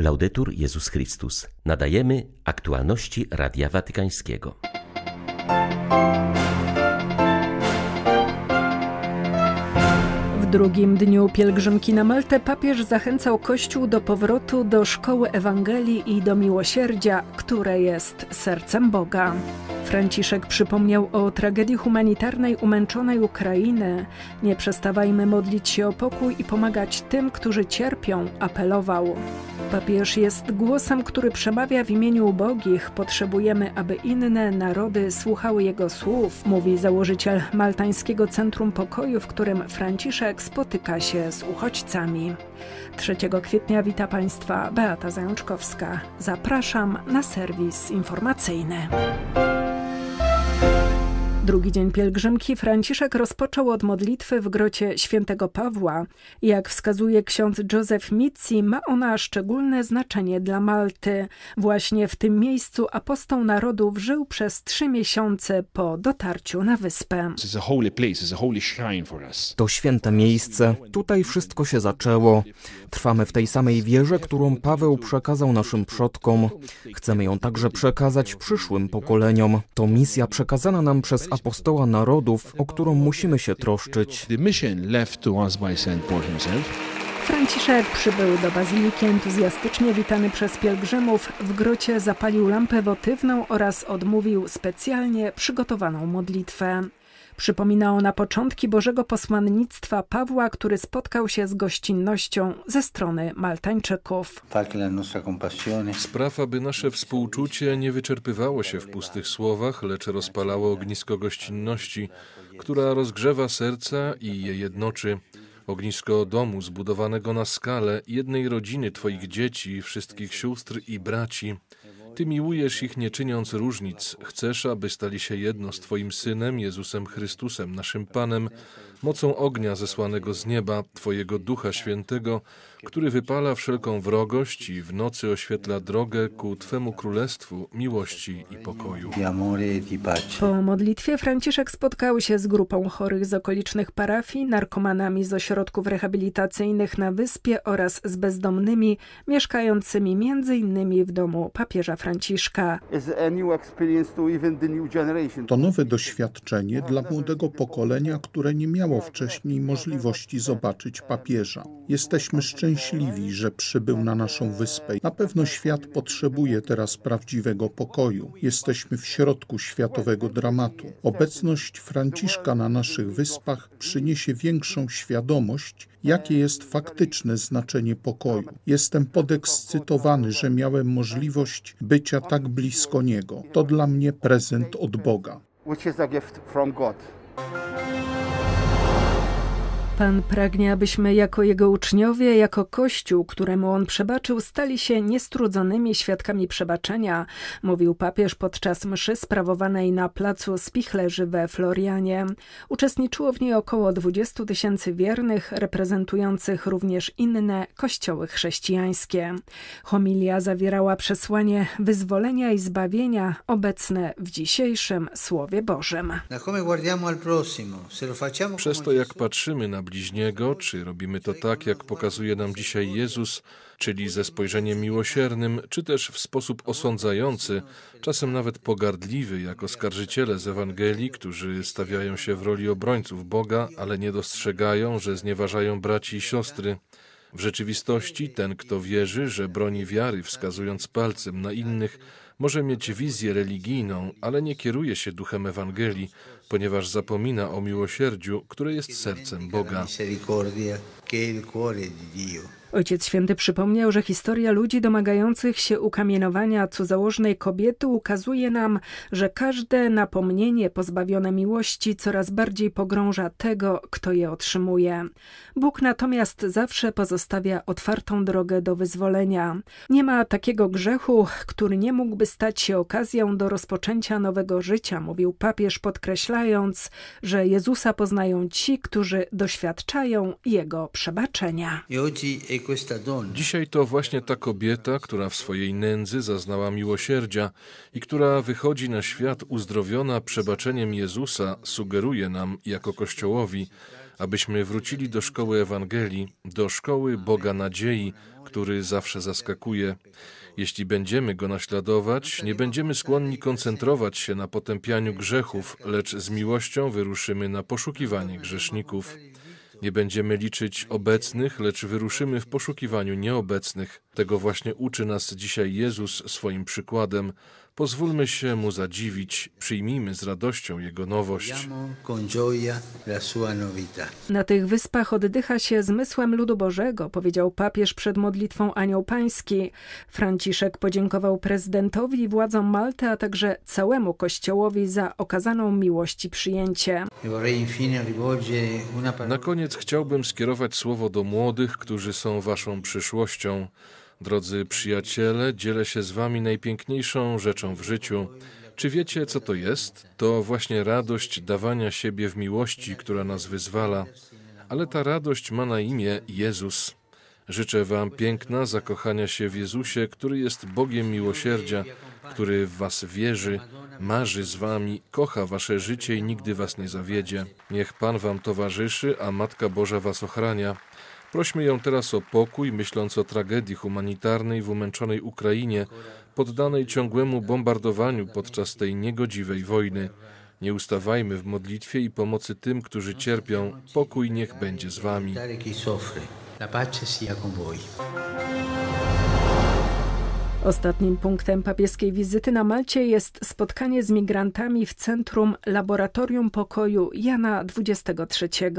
Laudetur Jezus Chrystus. Nadajemy aktualności Radia Watykańskiego. W drugim dniu pielgrzymki na Maltę papież zachęcał Kościół do powrotu do szkoły Ewangelii i do miłosierdzia, które jest sercem Boga. Franciszek przypomniał o tragedii humanitarnej umęczonej Ukrainy. Nie przestawajmy modlić się o pokój i pomagać tym, którzy cierpią, apelował. Papież jest głosem, który przemawia w imieniu ubogich. Potrzebujemy, aby inne narody słuchały jego słów, mówi założyciel Maltańskiego Centrum Pokoju, w którym Franciszek spotyka się z uchodźcami. 3 kwietnia wita Państwa Beata Zajączkowska. Zapraszam na serwis informacyjny. Drugi dzień pielgrzymki Franciszek rozpoczął od modlitwy w grocie świętego Pawła. Jak wskazuje ksiądz Józef Mitzi, ma ona szczególne znaczenie dla Malty. Właśnie w tym miejscu apostoł narodów żył przez trzy miesiące po dotarciu na wyspę. To święte miejsce. Tutaj wszystko się zaczęło. Trwamy w tej samej wierze, którą Paweł przekazał naszym przodkom. Chcemy ją także przekazać przyszłym pokoleniom. To misja przekazana nam przez apostoła narodów, o którą musimy się troszczyć. Franciszek przybył do bazyliki entuzjastycznie witany przez pielgrzymów. W grocie zapalił lampę wotywną oraz odmówił specjalnie przygotowaną modlitwę. Przypomina ona początki Bożego posłannictwa Pawła, który spotkał się z gościnnością ze strony Maltańczyków. Spraw, aby nasze współczucie nie wyczerpywało się w pustych słowach, lecz rozpalało ognisko gościnności, która rozgrzewa serca i je jednoczy. Ognisko domu zbudowanego na skalę jednej rodziny Twoich dzieci, wszystkich sióstr i braci. Ty miłujesz ich nie czyniąc różnic. Chcesz, aby stali się jedno z Twoim Synem, Jezusem Chrystusem, naszym Panem, mocą ognia zesłanego z nieba, Twojego Ducha Świętego, który wypala wszelką wrogość i w nocy oświetla drogę ku Twemu Królestwu miłości i pokoju. Po modlitwie Franciszek spotkał się z grupą chorych z okolicznych parafii, narkomanami z ośrodków rehabilitacyjnych na wyspie oraz z bezdomnymi mieszkającymi między innymi w domu papieża Franciszka. To nowe doświadczenie dla młodego pokolenia, które nie miało wcześniej możliwości zobaczyć papieża. Jesteśmy szczęśliwi, że przybył na naszą wyspę. Na pewno świat potrzebuje teraz prawdziwego pokoju. Jesteśmy w środku światowego dramatu. Obecność Franciszka na naszych wyspach przyniesie większą świadomość, jakie jest faktyczne znaczenie pokoju. Jestem podekscytowany, że miałem możliwość bycia tak blisko niego. To dla mnie prezent od Boga. Pan pragnie, abyśmy jako Jego uczniowie, jako Kościół, któremu On przebaczył, stali się niestrudzonymi świadkami przebaczenia, mówił papież podczas mszy sprawowanej na placu Spichlerzy we Florianie. Uczestniczyło w niej około 20 tysięcy wiernych, reprezentujących również inne kościoły chrześcijańskie. Homilia zawierała przesłanie wyzwolenia i zbawienia obecne w dzisiejszym Słowie Bożym. Przez to, jak patrzymy na bliźniego, czy robimy to tak, jak pokazuje nam dzisiaj Jezus, czyli ze spojrzeniem miłosiernym, czy też w sposób osądzający, czasem nawet pogardliwy, jak oskarżyciele z Ewangelii, którzy stawiają się w roli obrońców Boga, ale nie dostrzegają, że znieważają braci i siostry. W rzeczywistości ten, kto wierzy, że broni wiary, wskazując palcem na innych, może mieć wizję religijną, ale nie kieruje się duchem Ewangelii, ponieważ zapomina o miłosierdziu, które jest sercem Boga. Ojciec Święty przypomniał, że historia ludzi domagających się ukamienowania cudzołożnej kobiety ukazuje nam, że każde napomnienie pozbawione miłości coraz bardziej pogrąża tego, kto je otrzymuje. Bóg natomiast zawsze pozostawia otwartą drogę do wyzwolenia. Nie ma takiego grzechu, który nie mógłby stać się okazją do rozpoczęcia nowego życia, mówił papież, podkreślając, że Jezusa poznają ci, którzy doświadczają Jego przebaczenia. Dzisiaj to właśnie ta kobieta, która w swojej nędzy zaznała miłosierdzia i która wychodzi na świat uzdrowiona przebaczeniem Jezusa, sugeruje nam jako Kościołowi, abyśmy wrócili do szkoły Ewangelii, do szkoły Boga nadziei, który zawsze zaskakuje. Jeśli będziemy go naśladować, nie będziemy skłonni koncentrować się na potępianiu grzechów, lecz z miłością wyruszymy na poszukiwanie grzeszników. Nie będziemy liczyć obecnych, lecz wyruszymy w poszukiwaniu nieobecnych. Tego właśnie uczy nas dzisiaj Jezus swoim przykładem. Pozwólmy się Mu zadziwić, przyjmijmy z radością Jego nowość. Na tych wyspach oddycha się zmysłem ludu Bożego, powiedział papież przed modlitwą Anioł Pański. Franciszek podziękował prezydentowi i władzom Malty, a także całemu Kościołowi za okazaną miłość i przyjęcie. Na koniec chciałbym skierować słowo do młodych, którzy są waszą przyszłością. Drodzy przyjaciele, dzielę się z wami najpiękniejszą rzeczą w życiu. Czy wiecie, co to jest? To właśnie radość dawania siebie w miłości, która nas wyzwala. Ale ta radość ma na imię Jezus. Życzę wam piękna zakochania się w Jezusie, który jest Bogiem miłosierdzia, który w was wierzy, marzy z wami, kocha wasze życie i nigdy was nie zawiedzie. Niech Pan wam towarzyszy, a Matka Boża was ochrania. Prośmy ją teraz o pokój, myśląc o tragedii humanitarnej w umęczonej Ukrainie, poddanej ciągłemu bombardowaniu podczas tej niegodziwej wojny. Nie ustawajmy w modlitwie i pomocy tym, którzy cierpią. Pokój niech będzie z wami. La pace sia con voi. Ostatnim punktem papieskiej wizyty na Malcie jest spotkanie z migrantami w Centrum Laboratorium Pokoju Jana XXIII.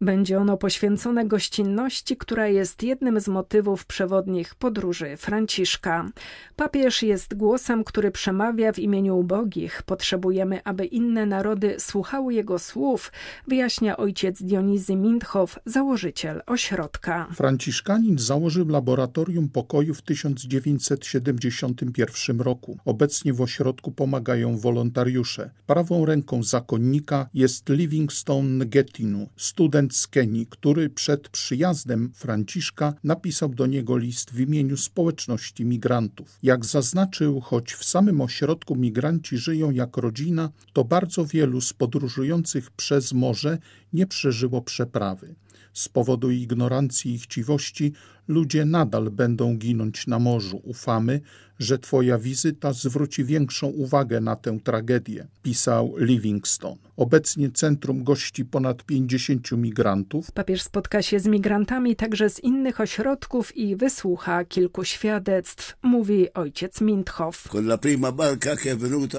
Będzie ono poświęcone gościnności, która jest jednym z motywów przewodnich podróży Franciszka. Papież jest głosem, który przemawia w imieniu ubogich. Potrzebujemy, aby inne narody słuchały jego słów, wyjaśnia ojciec Dionizy Mindhoff, założyciel ośrodka. Franciszkanin założył Laboratorium Pokoju w 1970 1971 roku. Obecnie w ośrodku pomagają wolontariusze. Prawą ręką zakonnika jest Livingstone Getinu, student z Kenii, który przed przyjazdem Franciszka napisał do niego list w imieniu społeczności migrantów. Jak zaznaczył, choć w samym ośrodku migranci żyją jak rodzina, to bardzo wielu z podróżujących przez morze nie przeżyło przeprawy. Z powodu ignorancji i chciwości ludzie nadal będą ginąć na morzu. Ufamy, że Twoja wizyta zwróci większą uwagę na tę tragedię, pisał Livingstone. Obecnie centrum gości ponad 50 migrantów. Papież spotka się z migrantami także z innych ośrodków i wysłucha kilku świadectw, mówi ojciec Minthoff.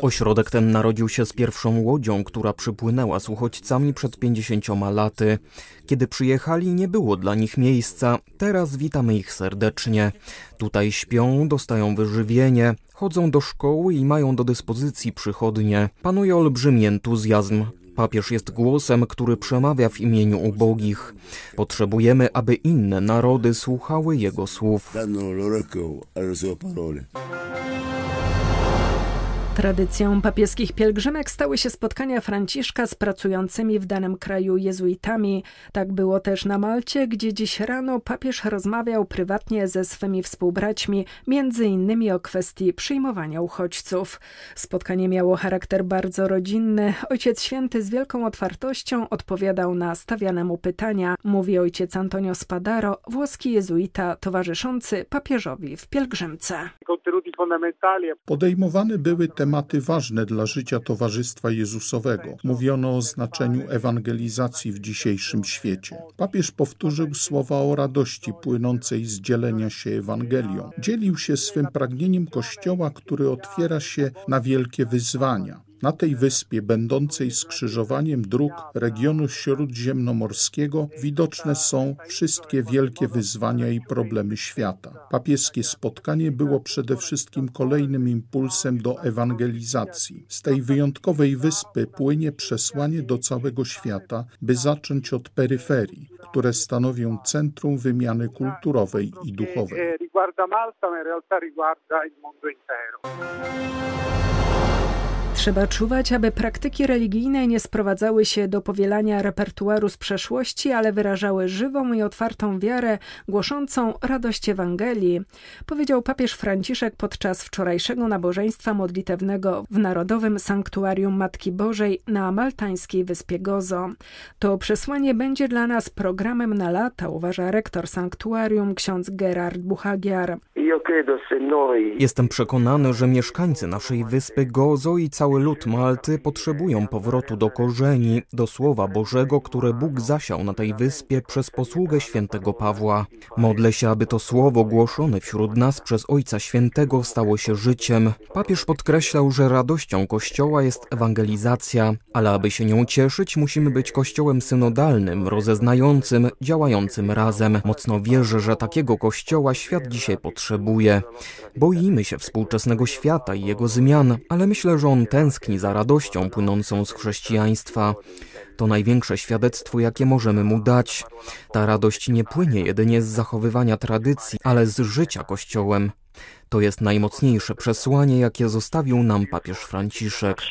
Ośrodek ten narodził się z pierwszą łodzią, która przypłynęła z uchodźcami przed 50 laty. Kiedy przyjechali, nie było dla nich miejsca. Teraz witamy ich serdecznie. Tutaj śpią, dostają wyżywienie, chodzą do szkoły i mają do dyspozycji przychodnie. Panuje olbrzymi entuzjazm. Papież jest głosem, który przemawia w imieniu ubogich. Potrzebujemy, aby inne narody słuchały jego słów. Tradycją papieskich pielgrzymek stały się spotkania Franciszka z pracującymi w danym kraju jezuitami. Tak było też na Malcie, gdzie dziś rano papież rozmawiał prywatnie ze swymi współbraćmi, między innymi o kwestii przyjmowania uchodźców. Spotkanie miało charakter bardzo rodzinny. Ojciec Święty z wielką otwartością odpowiadał na stawiane mu pytania, mówi ojciec Antonio Spadaro, włoski jezuita towarzyszący papieżowi w pielgrzymce. Podejmowane były te tematy ważne dla życia Towarzystwa Jezusowego. Mówiono o znaczeniu ewangelizacji w dzisiejszym świecie. Papież powtórzył słowa o radości płynącej z dzielenia się Ewangelią. Dzielił się swym pragnieniem Kościoła, który otwiera się na wielkie wyzwania. Na tej wyspie, będącej skrzyżowaniem dróg regionu śródziemnomorskiego, widoczne są wszystkie wielkie wyzwania i problemy świata. Papieskie spotkanie było przede wszystkim kolejnym impulsem do ewangelizacji. Z tej wyjątkowej wyspy płynie przesłanie do całego świata, by zacząć od peryferii, które stanowią centrum wymiany kulturowej i duchowej. Trzeba czuwać, aby praktyki religijne nie sprowadzały się do powielania repertuaru z przeszłości, ale wyrażały żywą i otwartą wiarę, głoszącą radość Ewangelii, powiedział papież Franciszek podczas wczorajszego nabożeństwa modlitewnego w Narodowym Sanktuarium Matki Bożej na maltańskiej wyspie Gozo. To przesłanie będzie dla nas programem na lata, uważa rektor sanktuarium ksiądz Gerard Buchagiar. Jestem przekonany, że mieszkańcy naszej wyspy Gozo i cały lud Malty potrzebują powrotu do korzeni, do Słowa Bożego, które Bóg zasiał na tej wyspie przez posługę świętego Pawła. Modlę się, aby to słowo głoszone wśród nas przez Ojca Świętego stało się życiem. Papież podkreślał, że radością Kościoła jest ewangelizacja, ale aby się nią cieszyć, musimy być Kościołem synodalnym, rozeznającym, działającym razem. Mocno wierzę, że takiego Kościoła świat dzisiaj potrzebuje. Boimy się współczesnego świata i jego zmian, ale myślę, że on tęskni za radością płynącą z chrześcijaństwa. To największe świadectwo, jakie możemy mu dać. Ta radość nie płynie jedynie z zachowywania tradycji, ale z życia Kościołem. To jest najmocniejsze przesłanie, jakie zostawił nam papież Franciszek.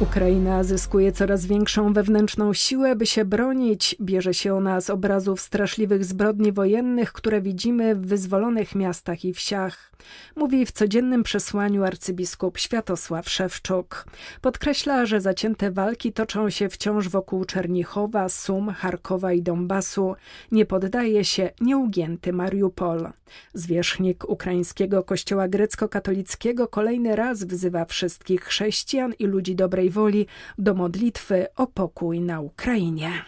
Ukraina zyskuje coraz większą wewnętrzną siłę, by się bronić. Bierze się ona z obrazów straszliwych zbrodni wojennych, które widzimy w wyzwolonych miastach i wsiach. Mówi w codziennym przesłaniu arcybiskup Światosław Szewczuk. Podkreśla, że zacięte walki toczą się wciąż wokół Czernichowa, Sum, Charkowa i Donbasu. Nie poddaje się nieugięty Mariupol. Zwierzchnik ukraińskiego kościoła grecko-katolickiego kolejny raz wzywa wszystkich chrześcijan i ludzi dobrej woli do modlitwy o pokój na Ukrainie.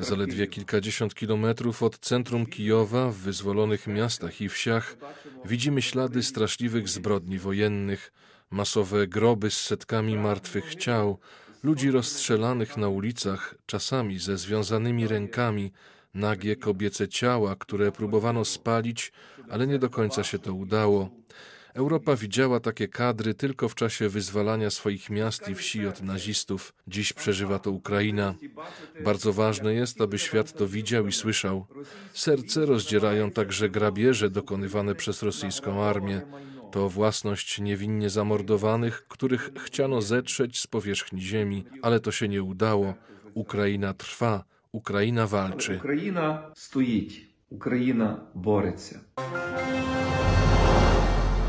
Zaledwie kilkadziesiąt kilometrów od centrum Kijowa w wyzwolonych miastach i wsiach widzimy ślady straszliwych zbrodni wojennych, masowe groby z setkami martwych ciał, ludzi rozstrzelanych na ulicach, czasami ze związanymi rękami, nagie kobiece ciała, które próbowano spalić, ale nie do końca się to udało. Europa widziała takie kadry tylko w czasie wyzwalania swoich miast i wsi od nazistów. Dziś przeżywa to Ukraina. Bardzo ważne jest, aby świat to widział i słyszał. Serce rozdzierają także grabieże dokonywane przez rosyjską armię. To własność niewinnie zamordowanych, których chciano zetrzeć z powierzchni ziemi, ale to się nie udało. Ukraina trwa, Ukraina walczy. Ukraina stoi, Ukraina boryca.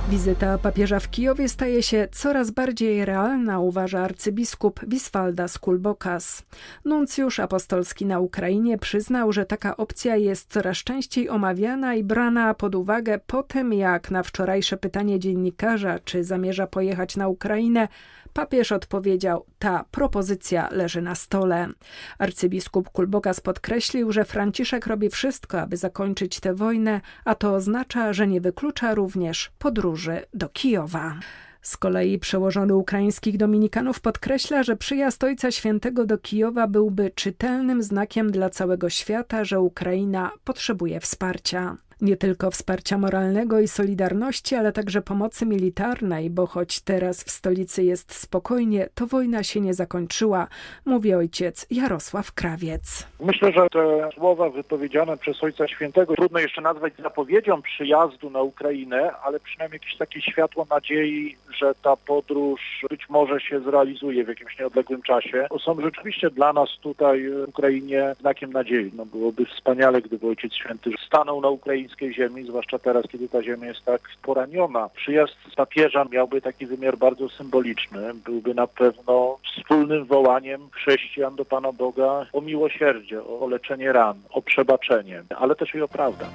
Wizyta papieża w Kijowie staje się coraz bardziej realna, uważa arcybiskup Wiswalda Kulbokas. Nuncjusz apostolski na Ukrainie przyznał, że taka opcja jest coraz częściej omawiana i brana pod uwagę po tym, jak na wczorajsze pytanie dziennikarza, czy zamierza pojechać na Ukrainę, Papież odpowiedział: Ta propozycja leży na stole. Arcybiskup Kulbokas podkreślił, że Franciszek robi wszystko, aby zakończyć tę wojnę, a to oznacza, że nie wyklucza również podróży do Kijowa. Z kolei przełożony ukraińskich dominikanów podkreśla, że przyjazd Ojca Świętego do Kijowa byłby czytelnym znakiem dla całego świata, że Ukraina potrzebuje wsparcia nie tylko wsparcia moralnego i solidarności, ale także pomocy militarnej, bo choć teraz w stolicy jest spokojnie, to wojna się nie zakończyła, mówi ojciec Jarosław Krawiec. Myślę, że te słowa wypowiedziane przez Ojca Świętego trudno jeszcze nazwać zapowiedzią przyjazdu na Ukrainę, ale przynajmniej jakieś takie światło nadziei, że ta podróż być może się zrealizuje w jakimś nieodległym czasie. Są rzeczywiście dla nas tutaj w Ukrainie znakiem nadziei. No byłoby wspaniale, gdyby Ojciec Święty stanął na Ukrainie ukraińskiej ziemi, zwłaszcza teraz, kiedy ta ziemia jest tak poraniona. Przyjazd papieża miałby taki wymiar bardzo symboliczny. Byłby na pewno wspólnym wołaniem chrześcijan do Pana Boga o miłosierdzie, o leczenie ran, o przebaczenie, ale też i o prawdę.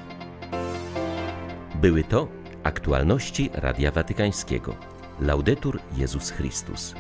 Były to aktualności Radia Watykańskiego. Laudetur Jezus Chrystus.